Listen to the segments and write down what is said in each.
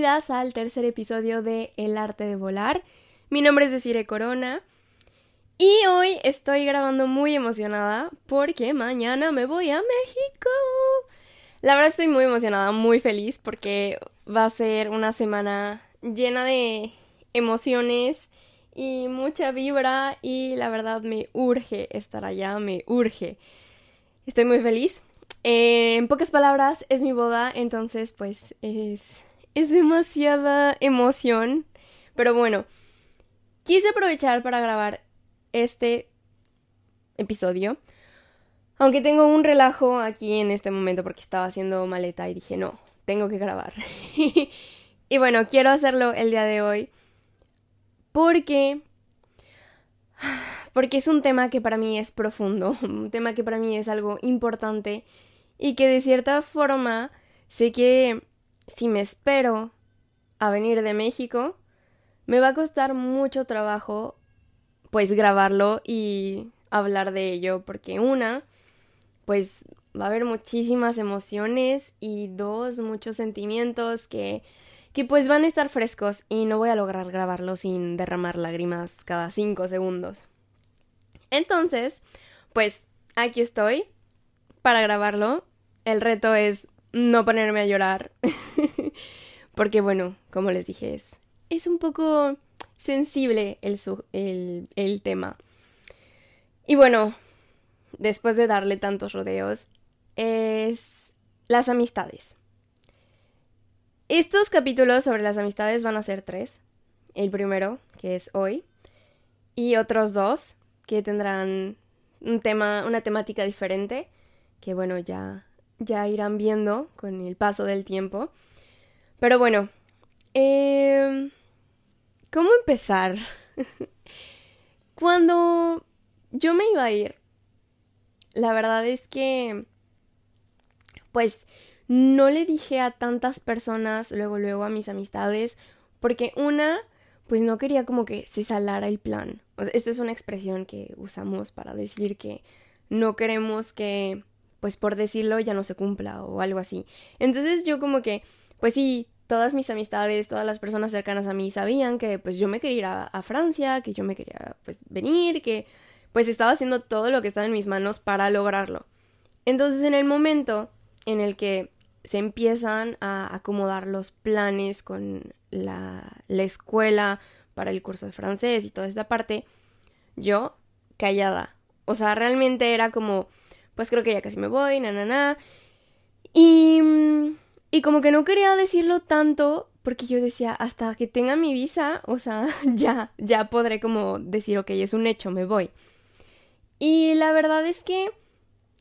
bienvenidas al tercer episodio de El arte de volar. Mi nombre es Desire Corona y hoy estoy grabando muy emocionada porque mañana me voy a México. La verdad estoy muy emocionada, muy feliz porque va a ser una semana llena de emociones y mucha vibra y la verdad me urge estar allá, me urge. Estoy muy feliz. Eh, en pocas palabras, es mi boda, entonces pues es, es demasiada emoción. Pero bueno, quise aprovechar para grabar este episodio. Aunque tengo un relajo aquí en este momento porque estaba haciendo maleta y dije, no, tengo que grabar. y bueno, quiero hacerlo el día de hoy porque porque es un tema que para mí es profundo, un tema que para mí es algo importante y que de cierta forma sé que si me espero a venir de México, me va a costar mucho trabajo pues grabarlo y hablar de ello porque una, pues va a haber muchísimas emociones y dos, muchos sentimientos que que pues van a estar frescos y no voy a lograr grabarlo sin derramar lágrimas cada cinco segundos. Entonces, pues aquí estoy para grabarlo. El reto es no ponerme a llorar. Porque bueno, como les dije, es, es un poco sensible el, el, el tema. Y bueno, después de darle tantos rodeos, es las amistades. Estos capítulos sobre las amistades van a ser tres. El primero, que es hoy, y otros dos que tendrán un tema, una temática diferente, que bueno, ya, ya irán viendo con el paso del tiempo. Pero bueno, eh, ¿cómo empezar? Cuando yo me iba a ir, la verdad es que, pues, no le dije a tantas personas, luego, luego a mis amistades, porque una, pues no quería como que se salara el plan. esta es una expresión que usamos para decir que no queremos que, pues por decirlo, ya no se cumpla o algo así. Entonces yo como que, pues sí, todas mis amistades, todas las personas cercanas a mí sabían que pues yo me quería ir a, a Francia, que yo me quería pues venir, que pues estaba haciendo todo lo que estaba en mis manos para lograrlo. Entonces en el momento en el que se empiezan a acomodar los planes con la, la escuela para el curso de francés y toda esta parte, yo callada. O sea, realmente era como, pues creo que ya casi me voy, na, na, na. Y, y como que no quería decirlo tanto porque yo decía, hasta que tenga mi visa, o sea, ya, ya podré como decir, ok, es un hecho, me voy. Y la verdad es que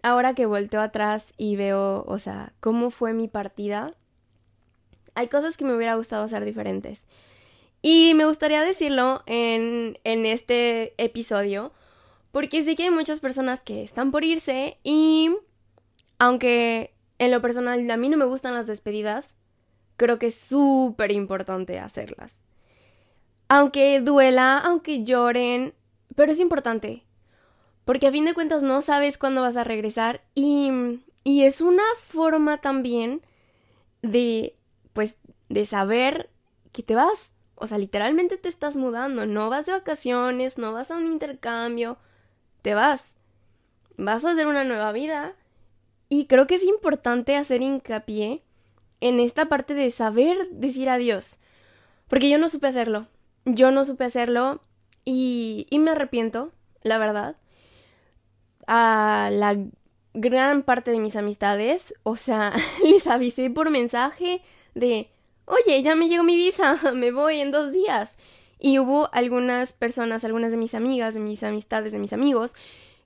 ahora que volteo atrás y veo, o sea, cómo fue mi partida, hay cosas que me hubiera gustado hacer diferentes. Y me gustaría decirlo en, en este episodio, porque sé que hay muchas personas que están por irse y aunque en lo personal a mí no me gustan las despedidas, creo que es súper importante hacerlas. Aunque duela, aunque lloren, pero es importante. Porque a fin de cuentas no sabes cuándo vas a regresar y, y es una forma también de, pues, de saber que te vas. O sea, literalmente te estás mudando, no vas de vacaciones, no vas a un intercambio, te vas. Vas a hacer una nueva vida. Y creo que es importante hacer hincapié en esta parte de saber decir adiós. Porque yo no supe hacerlo. Yo no supe hacerlo y, y me arrepiento, la verdad a la gran parte de mis amistades, o sea, les avisé por mensaje de, oye, ya me llegó mi visa, me voy en dos días. Y hubo algunas personas, algunas de mis amigas, de mis amistades, de mis amigos,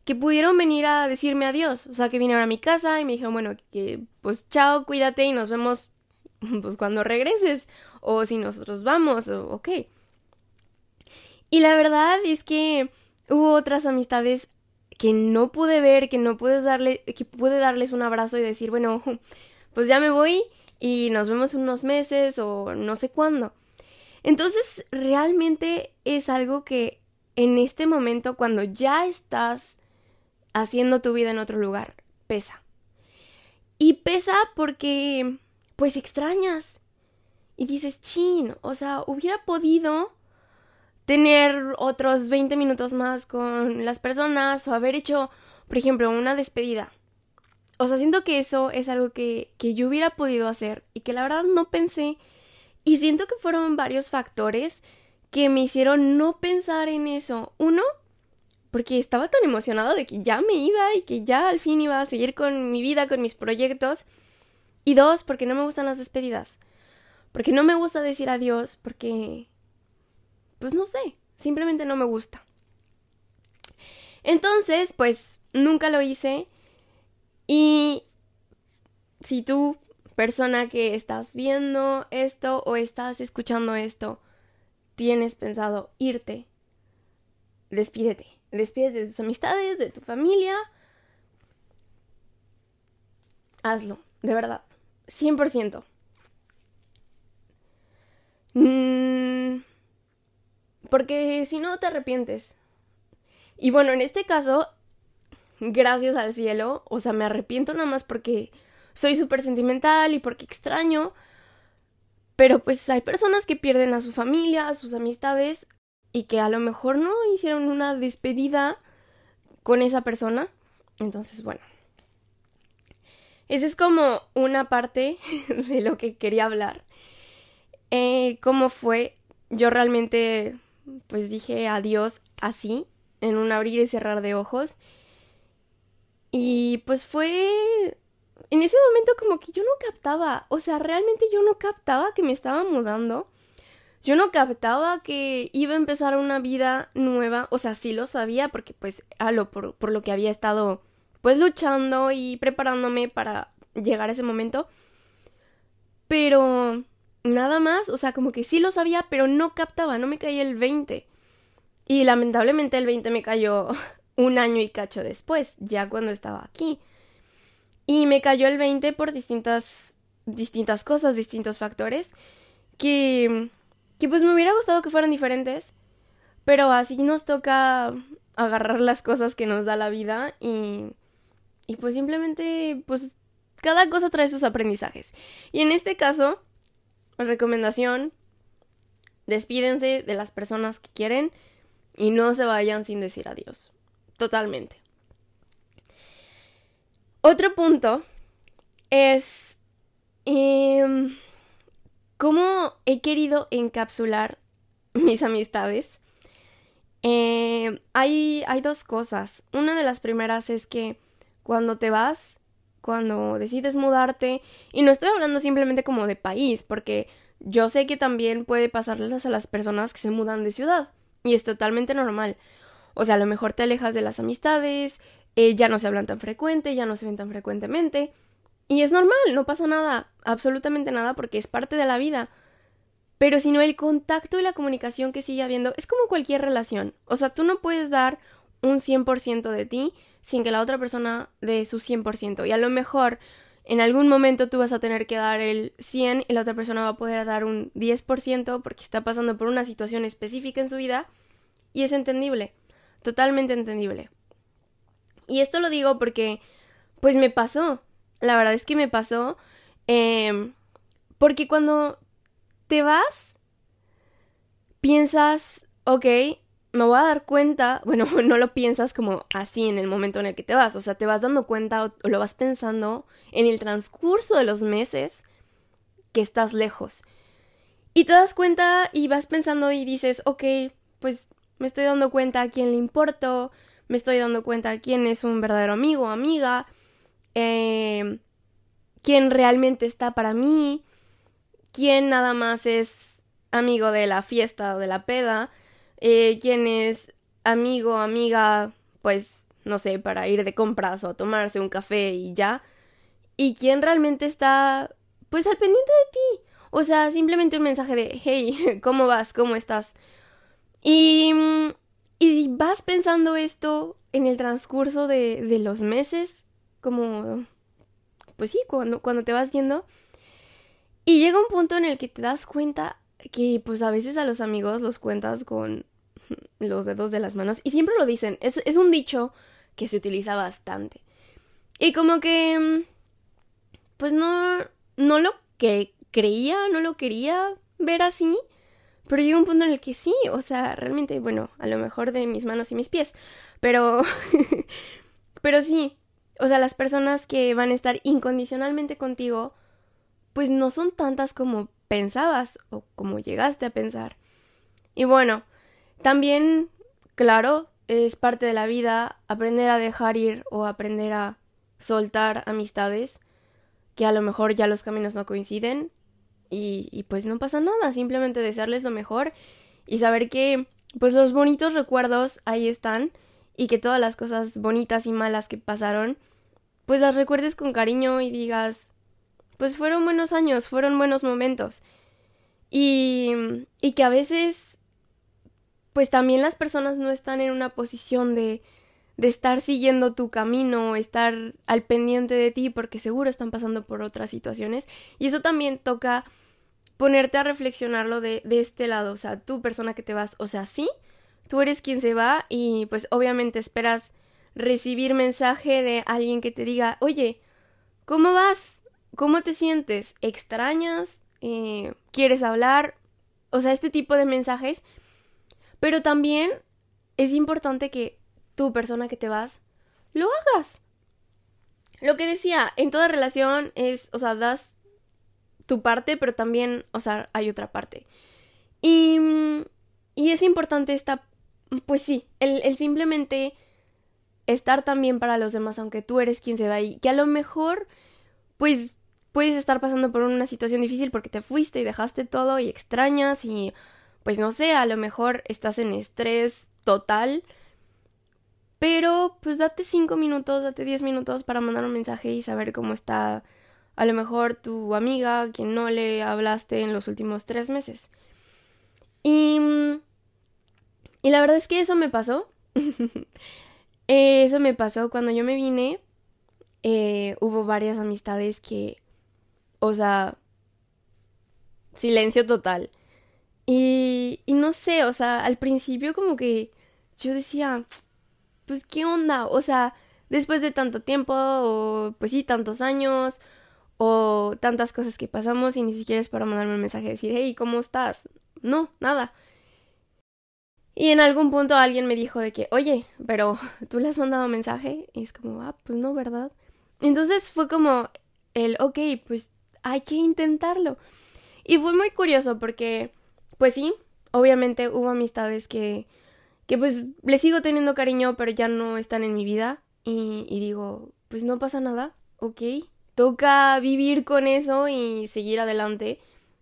que pudieron venir a decirme adiós. O sea, que vinieron a mi casa y me dijeron, bueno, que pues chao, cuídate y nos vemos pues cuando regreses. O si nosotros vamos, o ok. Y la verdad es que hubo otras amistades que no pude ver, que no pude darle, que pude darles un abrazo y decir, bueno, pues ya me voy y nos vemos unos meses o no sé cuándo. Entonces, realmente es algo que en este momento, cuando ya estás haciendo tu vida en otro lugar, pesa. Y pesa porque, pues, extrañas. y dices, chin, o sea, hubiera podido tener otros 20 minutos más con las personas o haber hecho, por ejemplo, una despedida. O sea, siento que eso es algo que, que yo hubiera podido hacer y que la verdad no pensé. Y siento que fueron varios factores que me hicieron no pensar en eso. Uno, porque estaba tan emocionada de que ya me iba y que ya al fin iba a seguir con mi vida, con mis proyectos. Y dos, porque no me gustan las despedidas. Porque no me gusta decir adiós, porque... Pues no sé, simplemente no me gusta. Entonces, pues nunca lo hice. Y si tú, persona que estás viendo esto o estás escuchando esto, tienes pensado irte, despídete. Despídete de tus amistades, de tu familia. Hazlo, de verdad. 100%. Mm, porque si no te arrepientes. Y bueno, en este caso, gracias al cielo, o sea, me arrepiento nada más porque soy súper sentimental y porque extraño. Pero pues hay personas que pierden a su familia, a sus amistades y que a lo mejor no hicieron una despedida con esa persona. Entonces, bueno. Esa es como una parte de lo que quería hablar. Eh, ¿Cómo fue? Yo realmente pues dije adiós así, en un abrir y cerrar de ojos. Y pues fue... En ese momento como que yo no captaba, o sea, realmente yo no captaba que me estaba mudando. Yo no captaba que iba a empezar una vida nueva, o sea, sí lo sabía porque pues a lo por, por lo que había estado pues luchando y preparándome para llegar a ese momento. Pero nada más, o sea, como que sí lo sabía, pero no captaba, no me caía el 20. Y lamentablemente el 20 me cayó un año y cacho después, ya cuando estaba aquí. Y me cayó el 20 por distintas distintas cosas, distintos factores que que pues me hubiera gustado que fueran diferentes, pero así nos toca agarrar las cosas que nos da la vida y, y pues simplemente pues cada cosa trae sus aprendizajes. Y en este caso, recomendación, despídense de las personas que quieren y no se vayan sin decir adiós. Totalmente. Otro punto es... Eh, ¿Cómo he querido encapsular mis amistades? Eh, hay, hay dos cosas. Una de las primeras es que cuando te vas, cuando decides mudarte, y no estoy hablando simplemente como de país, porque yo sé que también puede pasarles a las personas que se mudan de ciudad, y es totalmente normal. O sea, a lo mejor te alejas de las amistades, eh, ya no se hablan tan frecuente, ya no se ven tan frecuentemente, y es normal, no pasa nada, absolutamente nada, porque es parte de la vida. Pero si no, el contacto y la comunicación que sigue habiendo es como cualquier relación. O sea, tú no puedes dar un 100% de ti sin que la otra persona dé su 100%. Y a lo mejor en algún momento tú vas a tener que dar el 100 y la otra persona va a poder dar un 10% porque está pasando por una situación específica en su vida y es entendible, totalmente entendible. Y esto lo digo porque pues me pasó, la verdad es que me pasó. Em, porque cuando te vas, piensas, ok, me voy a dar cuenta, bueno, no lo piensas como así en el momento en el que te vas, o sea, te vas dando cuenta o, lo vas pensando en el transcurso de los meses que estás lejos. Y te das cuenta y vas pensando y dices, ok, pues me estoy dando cuenta a quién le importo, me estoy dando cuenta a quién es un verdadero amigo amiga, eh, quién realmente está para mí, quién nada más es amigo de la fiesta o de la peda, eh, quién es amigo, amiga, pues, no sé, para ir de compras o tomarse un café y ya, y quién realmente está, pues, al pendiente de ti. O sea, simplemente un mensaje de, hey, ¿cómo vas? ¿Cómo estás? Y, y vas pensando esto en el transcurso de, de los meses, como, pues sí, cuando, cuando te vas yendo. Y llega un punto en el que te das cuenta que pues a veces a los amigos los cuentas con los dedos de las manos. Y siempre lo dicen, es, es un dicho que se utiliza bastante. Y como que, pues no, no lo que creía, no lo quería ver así, pero llega un punto en el que sí, o sea, realmente, bueno, a lo mejor de mis manos y mis pies, pero, pero sí, o sea, las personas que van a estar incondicionalmente contigo, pues no son tantas como pensabas o como llegaste a pensar. Y bueno, también, claro, es parte de la vida aprender a dejar ir o aprender a soltar amistades que a lo mejor ya los caminos no coinciden y, pues no pasa nada, simplemente desearles lo mejor y saber que pues los bonitos recuerdos ahí están y que todas las cosas bonitas y malas que pasaron pues las recuerdes con cariño y digas pues fueron buenos años, fueron buenos momentos. Y, y que a veces pues también las personas no están en una posición de de estar siguiendo tu camino, estar al pendiente de ti porque seguro están pasando por otras situaciones. Y eso también toca ponerte a reflexionarlo de, de este lado, o sea, tú persona que te vas, o sea, sí, tú eres quien se va y pues obviamente esperas recibir mensaje de alguien que te diga, oye, ¿cómo vas? ¿Cómo te sientes? ¿Extrañas? Eh, ¿Quieres hablar? O sea, este tipo de mensajes. Pero también es importante que tú, persona que te vas, lo hagas. Lo que decía, en toda relación es, o sea, das tu parte, pero también, o sea, hay otra parte. Y, y es importante esta, pues sí, el, el simplemente estar también para los demás, aunque tú eres quien se va y que a lo mejor, pues, puedes estar pasando por una situación difícil porque te fuiste y dejaste todo y extrañas y, pues, no sé, a lo mejor estás en estrés total pero pues date cinco minutos, date diez minutos para mandar un mensaje y saber cómo está a lo mejor tu amiga, quien no le hablaste en los últimos tres meses. Y, y la verdad es que eso me pasó. eso me pasó cuando yo me vine. Eh, hubo varias amistades que, o sea, silencio total. Y, y no sé, o sea, al principio como que yo decía, pues, ¿qué onda? O sea, después de tanto tiempo, o pues sí, tantos años, o tantas cosas que pasamos y ni siquiera es para mandarme un mensaje y decir, hey, ¿cómo estás? No, nada. Y en algún punto alguien me dijo de que, oye, pero tú le has mandado mensaje y es como, ah, pues no, ¿verdad? Entonces fue como el, ok, pues hay que intentarlo. Y fue muy curioso porque, pues sí, obviamente hubo amistades que que pues le sigo teniendo cariño, pero ya no están en mi vida. Y, y digo, pues no pasa nada, ok. Toca vivir con eso y seguir adelante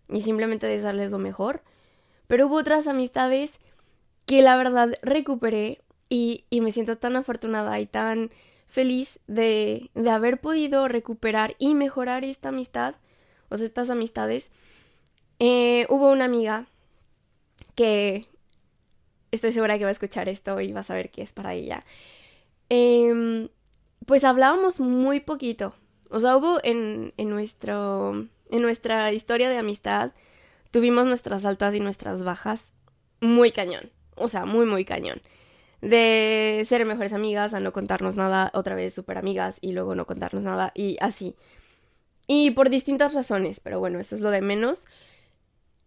y simplemente desearles lo mejor. Pero hubo otras amistades que la verdad recuperé y, y me siento tan afortunada y tan feliz de, de haber podido recuperar y mejorar esta amistad, o sea, estas amistades. Eh, hubo una amiga que estoy segura que va a escuchar esto y va a saber que es para ella. Em, pues hablábamos muy poquito. O sea, hubo en, en, nuestro, en nuestra historia de amistad, tuvimos nuestras altas y nuestras bajas muy cañón. O sea, muy, muy cañón. De ser mejores amigas a no contarnos nada, otra vez súper amigas y luego no contarnos nada y así. Y por distintas razones, pero bueno, eso es lo de menos.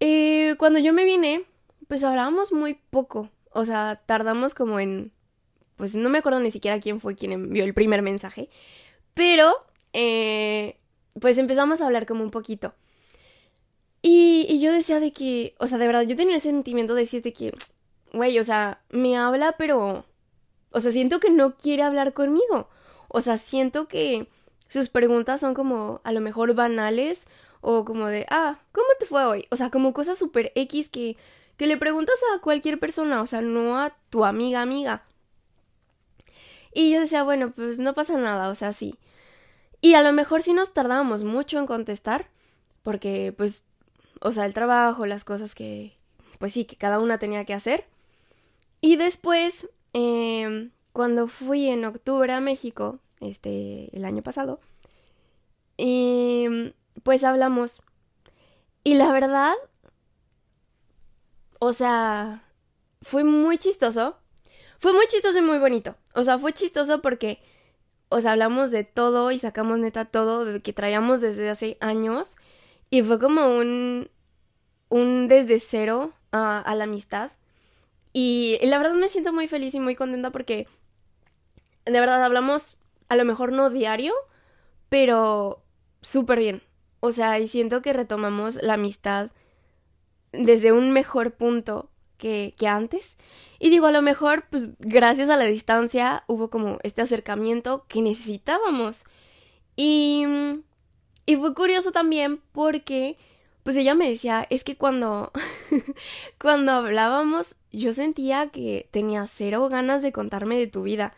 Eh, cuando yo me vine, pues hablábamos muy poco. O sea, tardamos como en... Pues no me acuerdo ni siquiera quién fue quien envió el primer mensaje. Pero, eh, pues empezamos a hablar como un poquito. Y, y yo decía de que, o sea, de verdad, yo tenía el sentimiento de decirte que, güey, o sea, me habla, pero, o sea, siento que no quiere hablar conmigo. O sea, siento que sus preguntas son como a lo mejor banales o como de, ah, ¿cómo te fue hoy? O sea, como cosas súper X que que le preguntas a cualquier persona, o sea, no a tu amiga amiga. Y yo decía, bueno, pues no pasa nada, o sea, sí. Y a lo mejor sí nos tardábamos mucho en contestar, porque pues, o sea, el trabajo, las cosas que, pues sí, que cada una tenía que hacer. Y después, em, cuando fui en octubre a México, este, el año pasado, em, pues hablamos. Y la verdad, o sea, fue muy chistoso. Fue muy chistoso y muy bonito. O sea, fue chistoso porque, o sea, hablamos de todo y sacamos neta todo de que traíamos desde hace años. Y fue como un, un desde cero a la amistad. Y la verdad me siento muy feliz y muy contenta porque de verdad hablamos a lo mejor no diario, pero súper bien. O sea, y siento que retomamos la amistad desde un mejor punto que, que antes. Y digo, a lo mejor, pues gracias a la distancia hubo como este acercamiento que necesitábamos. Y, y fue curioso también porque, pues ella me decía, es que cuando, cuando hablábamos, yo sentía que tenía cero ganas de contarme de tu vida.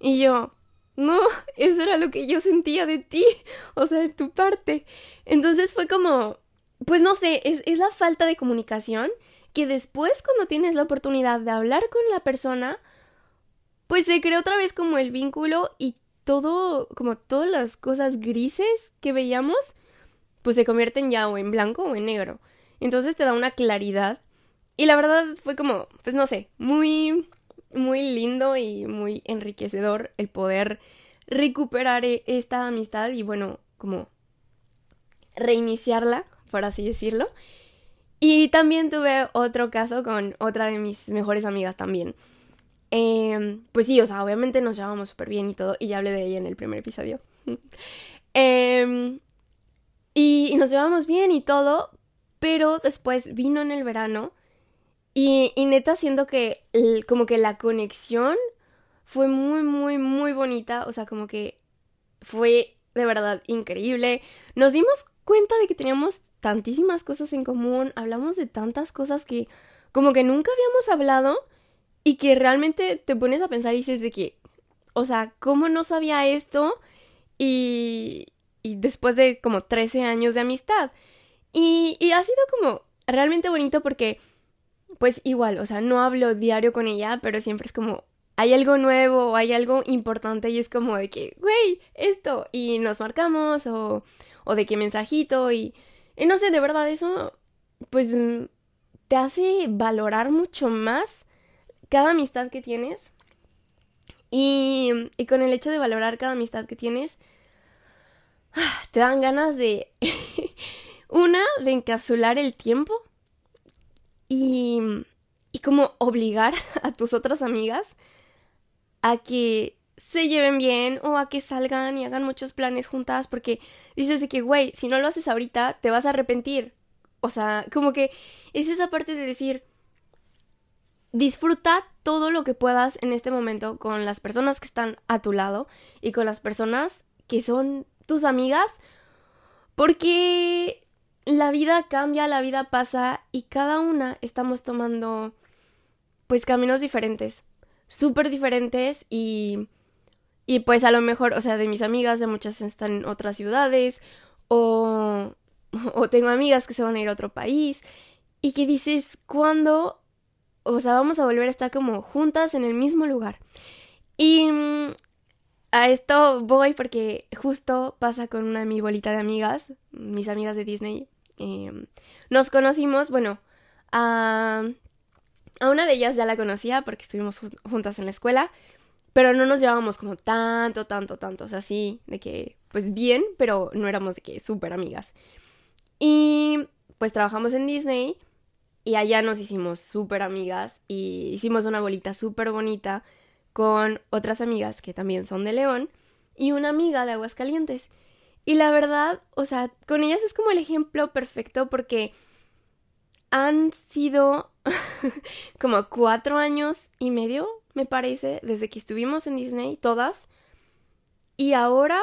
Y yo, no, eso era lo que yo sentía de ti, o sea, de tu parte. Entonces fue como, pues no sé, es, es la falta de comunicación que después cuando tienes la oportunidad de hablar con la persona, pues se crea otra vez como el vínculo y todo, como todas las cosas grises que veíamos, pues se convierten ya o en blanco o en negro. Entonces te da una claridad. Y la verdad fue como, pues no sé, muy, muy lindo y muy enriquecedor el poder recuperar e, esta amistad y bueno, como reiniciarla, por así decirlo. Y también tuve otro caso con otra de mis mejores amigas también. Em, pues sí, o sea, obviamente nos llevamos súper bien y todo, y ya hablé de ella en el primer episodio. Em, y, nos llevamos bien y todo, pero después vino en el verano y, y neta siento que como que la conexión fue muy, muy, muy bonita, o sea, como que fue de verdad increíble. Nos dimos cuenta de que teníamos tantísimas cosas en común, hablamos de tantas cosas que como que nunca habíamos hablado y que realmente te pones a pensar y dices de que, o sea, ¿cómo no sabía esto? Y, y después de como 13 años de amistad. Y, y ha sido como realmente bonito porque, pues igual, o sea, no hablo diario con ella, pero siempre es como, hay algo nuevo o hay algo importante y es como de que, güey, esto, y nos marcamos o, o de qué mensajito y y no sé, de verdad, eso pues te hace valorar mucho más cada amistad que tienes. Y, y con el hecho de valorar cada amistad que tienes, te dan ganas de... una, de encapsular el tiempo y, y como obligar a tus otras amigas a que se lleven bien o a que salgan y hagan muchos planes juntas porque dices de que, güey, si no lo haces ahorita, te vas a arrepentir. O sea, como que es esa parte de decir, disfruta todo lo que puedas en este momento con las personas que están a tu lado y con las personas que son tus amigas porque la vida cambia, la vida pasa y cada una estamos tomando pues caminos diferentes, súper diferentes y y pues a lo mejor, o sea, de mis amigas, de muchas están en otras ciudades, o, o tengo amigas que se van a ir a otro país, y que dices, ¿cuándo? O sea, vamos a volver a estar como juntas en el mismo lugar. Y a esto voy porque justo pasa con una de mi bolita de amigas, mis amigas de Disney. Em, nos conocimos, bueno, a, a una de ellas ya la conocía porque estuvimos juntas en la escuela pero no nos llevábamos como tanto, tanto, tanto, o sea, sí, de que, pues bien, pero no éramos de que súper amigas. Y pues trabajamos en Disney y allá nos hicimos súper amigas y hicimos una bolita súper bonita con otras amigas que también son de León y una amiga de Aguascalientes. Y la verdad, o sea, con ellas es como el ejemplo perfecto porque han sido como cuatro años y medio me parece, desde que estuvimos en Disney, todas. Y ahora,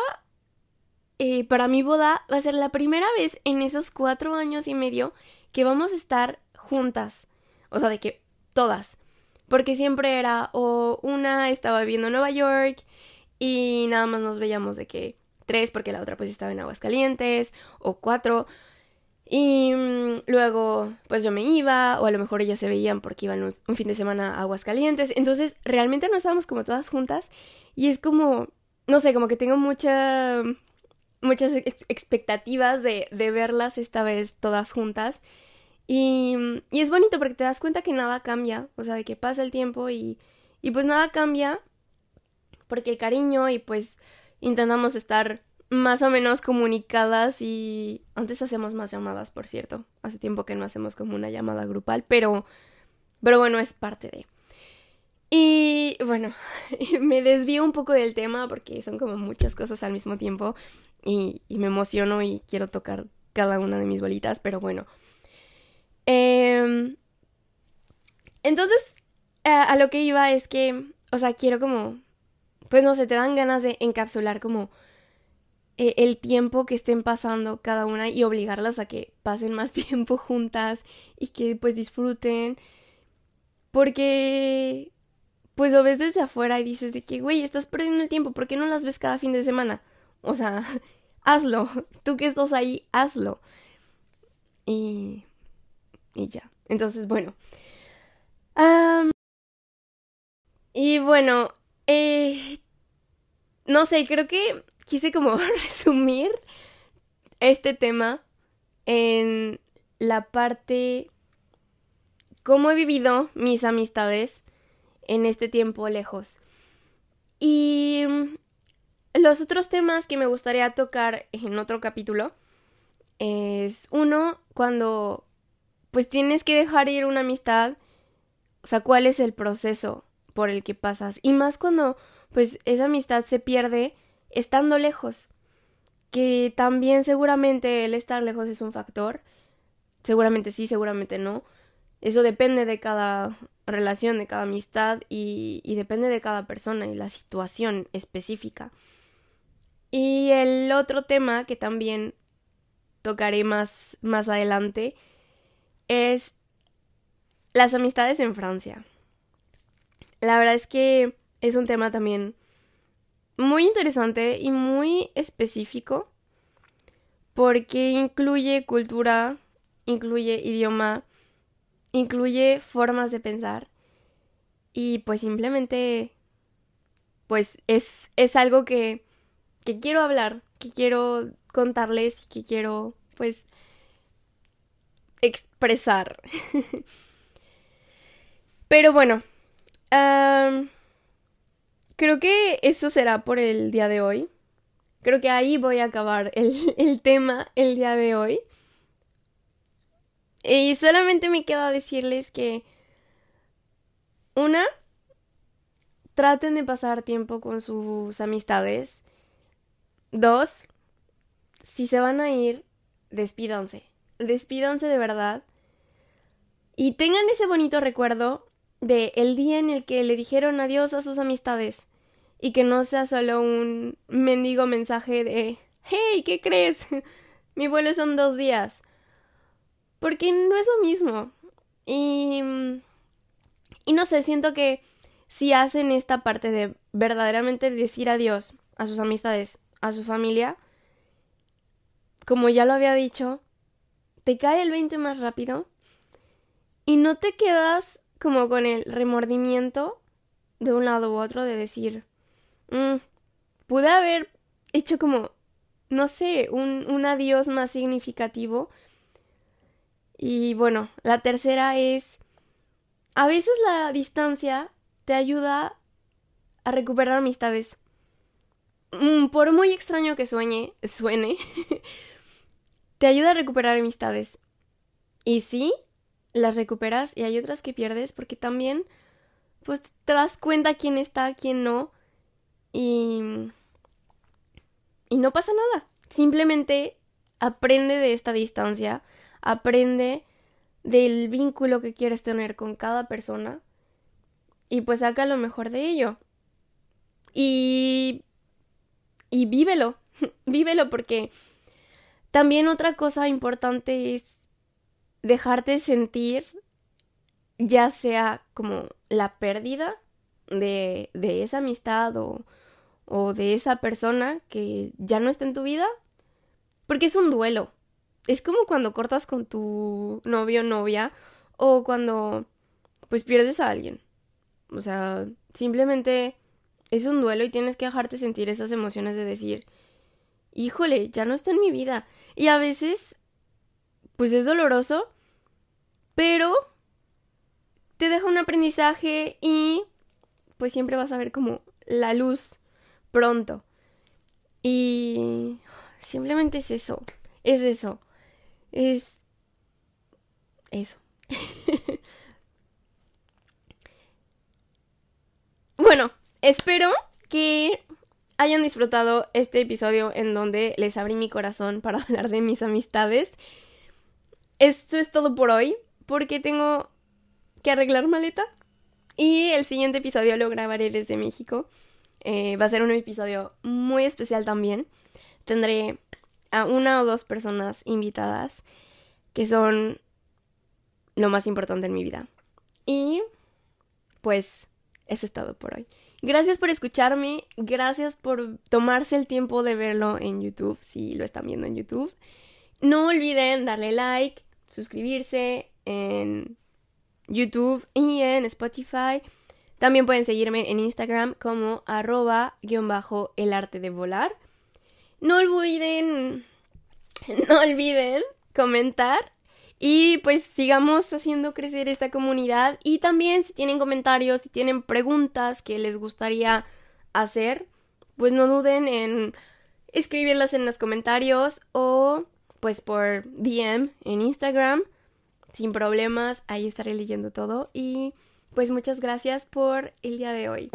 eh, para mi boda, va a ser la primera vez en esos cuatro años y medio que vamos a estar juntas. O sea, de que todas. Porque siempre era o una estaba viviendo en Nueva York y nada más nos veíamos de que tres porque la otra pues estaba en Aguascalientes o cuatro y mm, luego, pues yo me iba, o a lo mejor ellas se veían porque iban un, fin de semana a Aguascalientes. Entonces, realmente no estábamos como todas juntas. Y es como, no sé, como que tengo mucha, muchas expectativas de, de verlas esta vez todas juntas. Y, y, es bonito porque te das cuenta que nada cambia, o sea, de que pasa el tiempo y, y pues nada cambia porque el cariño y pues intentamos estar más o menos comunicadas y antes hacemos más llamadas, por cierto. Hace tiempo que no hacemos como una llamada grupal, pero pero bueno, es parte de. Y bueno, me desvío un poco del tema porque son como muchas cosas al mismo tiempo y, y me emociono y quiero tocar cada una de mis bolitas, pero bueno. Eh, entonces, a, lo que iba es que, o sea, quiero como, pues no sé, te dan ganas de encapsular como eh, el tiempo que estén pasando cada una y obligarlas a que pasen más tiempo juntas y que pues disfruten. Porque, pues lo ves desde afuera y dices de que, güey, estás perdiendo el tiempo, ¿por qué no las ves cada fin de semana? O sea, hazlo. Tú que estás ahí, hazlo. Y... Y ya. Entonces, bueno y bueno, eh, no sé, creo que quise como resumir este tema en la parte cómo he vivido mis amistades en este tiempo lejos. Y los otros temas que me gustaría tocar en otro capítulo es uno cuando pues tienes que dejar ir una amistad o sea, cuál es el proceso por el que pasas. Y más cuando, pues, esa amistad se pierde estando lejos. Que también seguramente el estar lejos es un factor. Seguramente sí, seguramente no. Eso depende de cada relación, de cada amistad y, depende de cada persona y la situación específica. Y el otro tema que también tocaré más, más adelante es las amistades en Francia. La verdad es que es un tema también muy interesante y muy específico porque incluye cultura, incluye idioma, incluye formas de pensar y pues simplemente pues es, es algo que, que quiero hablar, que quiero contarles y que quiero pues expresar. Pero bueno, creo que eso será por el día de hoy. Creo que ahí voy a acabar el, el tema el día de hoy. Y solamente me queda decirles que una, traten de pasar tiempo con sus amistades. Dos, si se van a ir, despídanse. Despídanse de verdad. Y tengan ese bonito recuerdo de el día en el que le dijeron adiós a sus amistades y que no sea solo un mendigo mensaje de hey, ¿qué crees? Mi vuelo son dos días. Porque no es lo mismo. Y... Y no sé, siento que si hacen esta parte de verdaderamente decir adiós a sus amistades, a su familia, como ya lo había dicho, te cae el 20 más rápido y no te quedas como con el remordimiento de un lado u otro de decir, mm, pude haber hecho como, no sé, un, un adiós más significativo. Y bueno, la tercera es, a veces la distancia te ayuda a recuperar amistades. Mm, por muy extraño que sueñe, suene, te ayuda a recuperar amistades. Y sí, las recuperas y hay otras que pierdes porque también pues te das cuenta quién está, quién no y y no pasa nada. Simplemente aprende de esta distancia, aprende del vínculo que quieres tener con cada persona y pues saca lo mejor de ello. Y y vívelo, vívelo porque también otra cosa importante es dejarte sentir ya sea como la pérdida de, de esa amistad o, o de esa persona que ya no está en tu vida, porque es un duelo. Es como cuando cortas con tu novio o novia o cuando pues pierdes a alguien. O sea, simplemente es un duelo y tienes que dejarte sentir esas emociones de decir, híjole, ya no está en mi vida. Y a veces, pues es doloroso, pero te deja un aprendizaje y pues siempre vas a ver como la luz pronto. Y simplemente es eso, es eso, es eso. bueno, espero que hayan disfrutado este episodio en donde les abrí mi corazón para hablar de mis amistades. Esto es todo por hoy, porque tengo que arreglar maleta. Y el siguiente episodio lo grabaré desde México. Eh, va a ser un episodio muy especial también. Tendré a una o dos personas invitadas que son lo más importante en mi vida. Y pues eso es todo por hoy. Gracias por escucharme, gracias por tomarse el tiempo de verlo en YouTube, si lo están viendo en YouTube. No olviden darle like, suscribirse en YouTube y en Spotify. También pueden seguirme en Instagram como arroba guion bajo el arte de volar. No olviden, no olviden comentar y pues sigamos haciendo crecer esta comunidad. Y también si tienen comentarios, si tienen preguntas que les gustaría hacer, pues no duden en escribirlas en los comentarios o pues por DM en Instagram. Sin problemas, ahí estaré leyendo todo. Y pues muchas gracias por el día de hoy.